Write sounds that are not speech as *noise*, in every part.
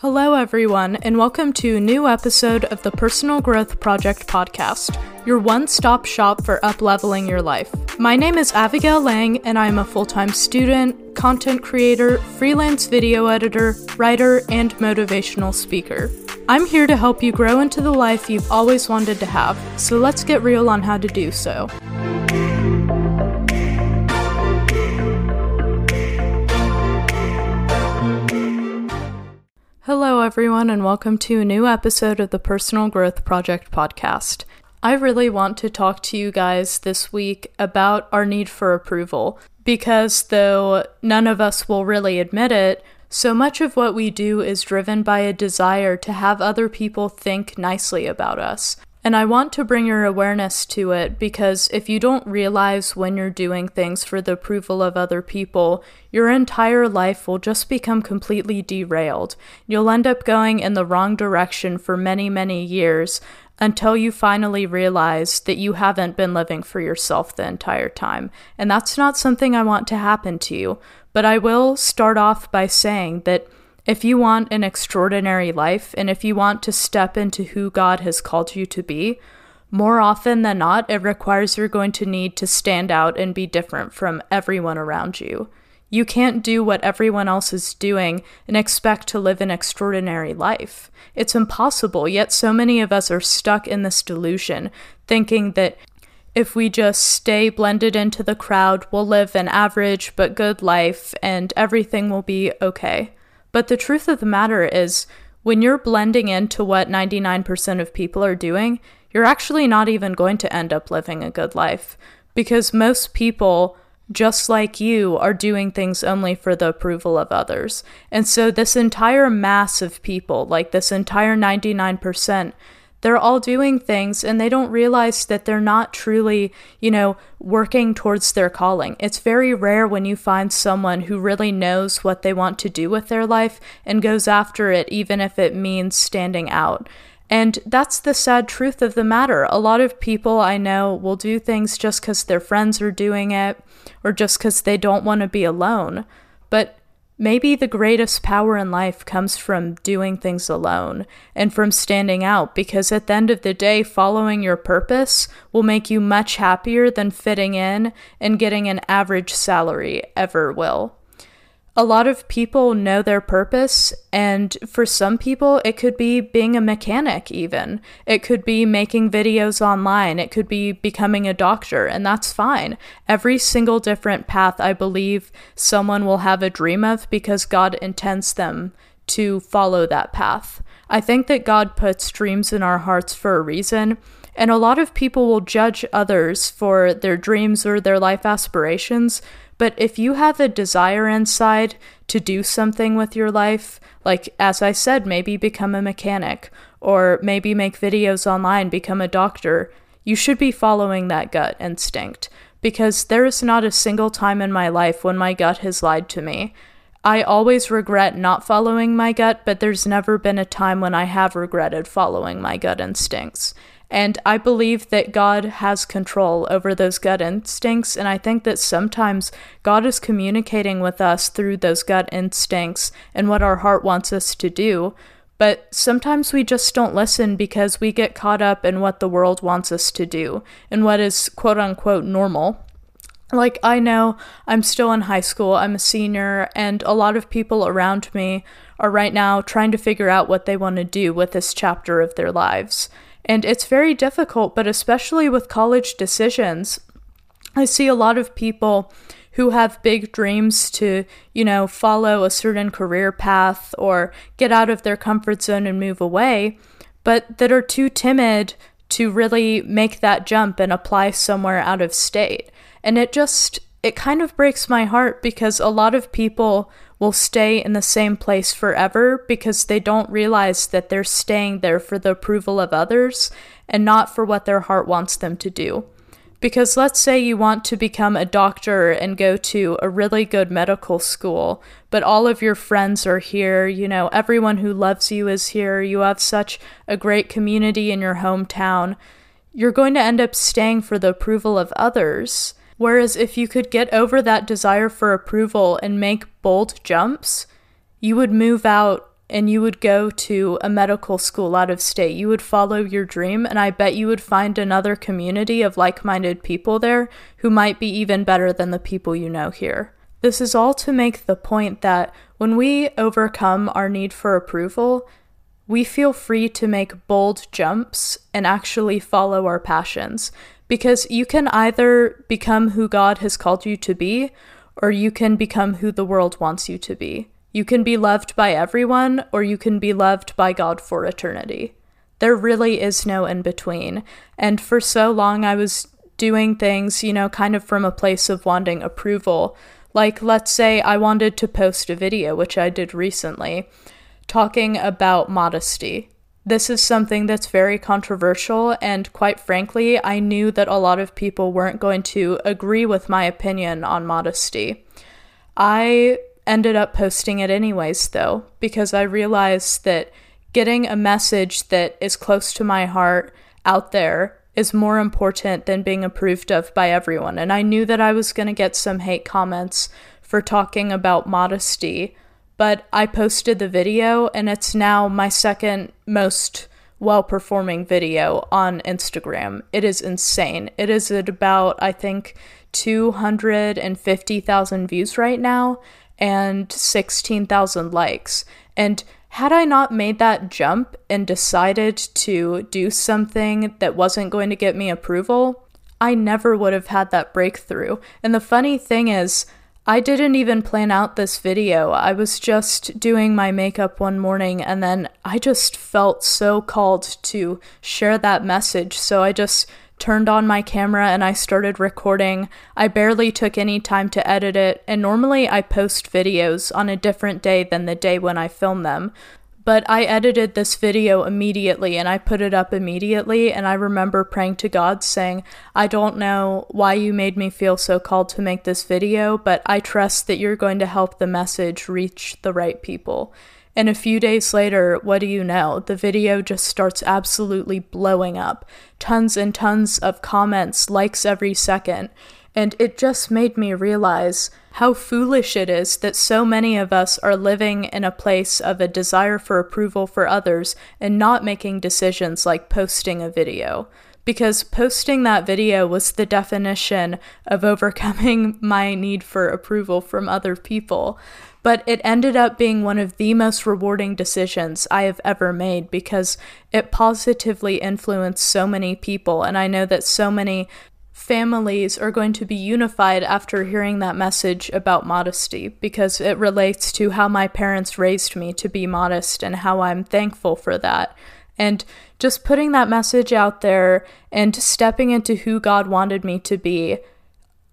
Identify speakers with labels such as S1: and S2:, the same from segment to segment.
S1: Hello, everyone, and welcome to a new episode of the Personal Growth Project podcast, your one stop shop for upleveling your life. My name is Avigail Laing, and I am a full time student, content creator, freelance video editor, writer, and motivational speaker. I'm here to help you grow into the life you've always wanted to have, so let's get real on how to do so. Hello, everyone, and welcome to a new episode of the Personal Growth Project podcast. I really want to talk to you guys this week about our need for approval because, though none of us will really admit it, so much of what we do is driven by a desire to have other people think nicely about us. And I want to bring your awareness to it because if you don't realize when you're doing things for the approval of other people, your entire life will just become completely derailed. You'll end up going in the wrong direction for many, many years until you finally realize that you haven't been living for yourself the entire time. And that's not something I want to happen to you. But I will start off by saying that if you want an extraordinary life and if you want to step into who God has called you to be, more often than not, it requires you're going to need to stand out and be different from everyone around you. You can't do what everyone else is doing and expect to live an extraordinary life. It's impossible, yet so many of us are stuck in this delusion, thinking that if we just stay blended into the crowd, we'll live an average but good life and everything will be okay. But the truth of the matter is, when you're blending into what 99% of people are doing, you're actually not even going to end up living a good life. Because most people, just like you, are doing things only for the approval of others. And so, this entire mass of people, like this entire 99%, they're all doing things and they don't realize that they're not truly, you know, working towards their calling. It's very rare when you find someone who really knows what they want to do with their life and goes after it, even if it means standing out. And that's the sad truth of the matter. A lot of people I know will do things just because their friends are doing it or just because they don't want to be alone. But Maybe the greatest power in life comes from doing things alone and from standing out because at the end of the day, following your purpose will make you much happier than fitting in and getting an average salary ever will a lot of people know their purpose, and for some people, it could be being a mechanic, even. It could be making videos online, it could be becoming a doctor, and that's fine. Every single different path, I believe, someone will have a dream of because God intends them to follow that path. I think that God puts dreams in our hearts for a reason. And a lot of people will judge others for their dreams or their life aspirations but if you have a desire inside to do something with your life, like as I said, maybe become a mechanic, or maybe make videos online, become a doctor, you should be following that gut instinct. Because there is not a single time in my life when my gut has lied to me. I always regret not following my gut, but there's never been a time when I have regretted following my gut instincts. And I believe that God has control over those gut instincts. And I think that sometimes God is communicating with us through those gut instincts and what our heart wants us to do. But sometimes we just don't listen because we get caught up in what the world wants us to do and what is quote unquote normal. Like, I know I'm still in high school, I'm a senior, and a lot of people around me are right now trying to figure out what they want to do with this chapter of their lives. And it's very difficult, but especially with college decisions, I see a lot of people who have big dreams to, you know, follow a certain career path or get out of their comfort zone and move away, but that are too timid to really make that jump and apply somewhere out of state. And it just, it kind of breaks my heart because a lot of people will stay in the same place forever because they don't realize that they're staying there for the approval of others and not for what their heart wants them to do. Because let's say you want to become a doctor and go to a really good medical school, but all of your friends are here, you know, everyone who loves you is here, you have such a great community in your hometown, you're going to end up staying for the approval of others Whereas if you could get over that desire for approval and make bold jumps, you would move out and you would go to a medical school out of state. You would follow your dream, and I bet you would find another community of like minded people there who might be even better than the people you know here. This is all to make the point that when we overcome our need for approval, we feel free to make bold jumps and actually follow our passions. Because you can either become who God has called you to be, or you can become who the world wants you to be. You can be loved by everyone, or you can be loved by God for eternity. There really is no in between. And for so long, I was doing things, you know, kind of from a place of wanting approval. Like, let's say I wanted to post a video, which I did recently, talking about modesty. This is something that's very controversial, and quite frankly, I knew that a lot of people weren't going to agree with my opinion on modesty. I ended up posting it anyways, though, because I realized that getting a message that is close to my heart out there is more important than being approved of by everyone. And I knew that I was going to get some hate comments for talking about modesty, but I posted the video, and it's now my second most well performing video on Instagram. It is insane. It is at about, I think, 250,000 views right now and 16,000 likes. And had I not made that jump and decided to do something that wasn't going to get me approval, I never would have had that breakthrough. And the funny thing is, I didn't even plan out this video. I was just doing my makeup one morning and then I just felt so called to share that message. So I just turned on my camera and I started recording. I barely took any time to edit it, and normally I post videos on a different day than the day when I film them. But I edited this video immediately and I put it up immediately. And I remember praying to God saying, I don't know why you made me feel so called to make this video, but I trust that you're going to help the message reach the right people. And a few days later, what do you know? The video just starts absolutely blowing up. Tons and tons of comments, likes every second. And it just made me realize how foolish it is that so many of us are living in a place of a desire for approval for others and not making decisions like posting a video. Because posting that video was the definition of overcoming *laughs* my need for approval from other people but it ended up being one of the most rewarding decisions I have ever made because it positively influenced so many people. And I know that so many families are going to be unified after hearing that message about modesty because it relates to how my parents raised me to be modest and how I'm thankful for that. And just putting that message out there and stepping into who God wanted me to be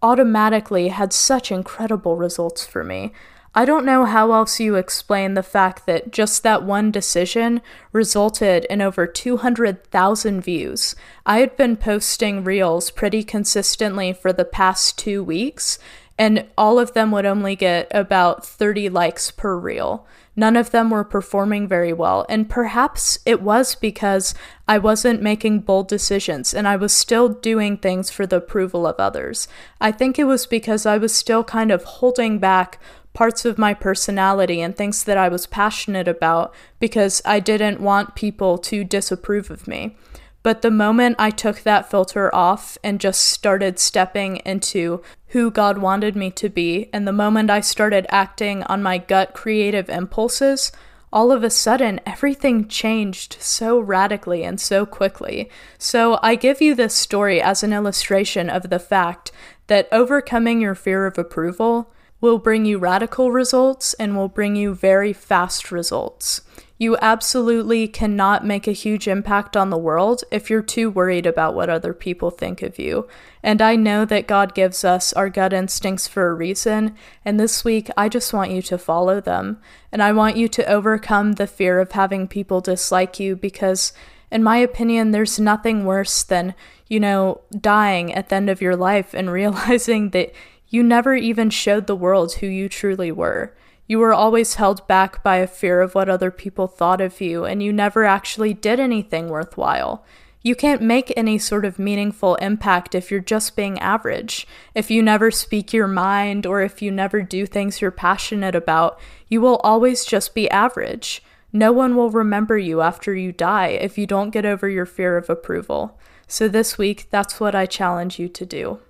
S1: automatically had such incredible results for me. I don't know how else you explain the fact that just that one decision resulted in over 200,000 views. I had been posting reels pretty consistently for the past two weeks, and all of them would only get about 30 likes per reel. None of them were performing very well, and perhaps it was because I wasn't making bold decisions and I was still doing things for the approval of others. I think it was because I was still kind of holding back parts of my personality and things that I was passionate about because I didn't want people to disapprove of me. But the moment I took that filter off and just started stepping into who God wanted me to be, and the moment I started acting on my gut creative impulses, all of a sudden everything changed so radically and so quickly. So I give you this story as an illustration of the fact that overcoming your fear of approval will bring you radical results and will bring you very fast results. You absolutely cannot make a huge impact on the world if you're too worried about what other people think of you. And I know that God gives us our gut instincts for a reason, and this week I just want you to follow them. And I want you to overcome the fear of having people dislike you because, in my opinion, there's nothing worse than, you know, dying at the end of your life and *laughs* realizing that you never even showed the world who you truly were. You were always held back by a fear of what other people thought of you, and you never actually did anything worthwhile. You can't make any sort of meaningful impact if you're just being average. If you never speak your mind or if you never do things you're passionate about, you will always just be average. No one will remember you after you die if you don't get over your fear of approval. So this week, that's what I challenge you to do.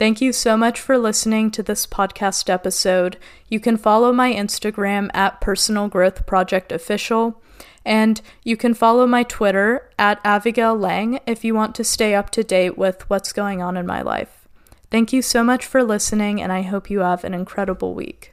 S1: Thank you so much for listening to this podcast episode. You can follow my Instagram at Personal Growth Project Official, and you can follow my Twitter at Avigail Laing if you want to stay up to date with what's going on in my life. Thank you so much for listening, and I hope you have an incredible week.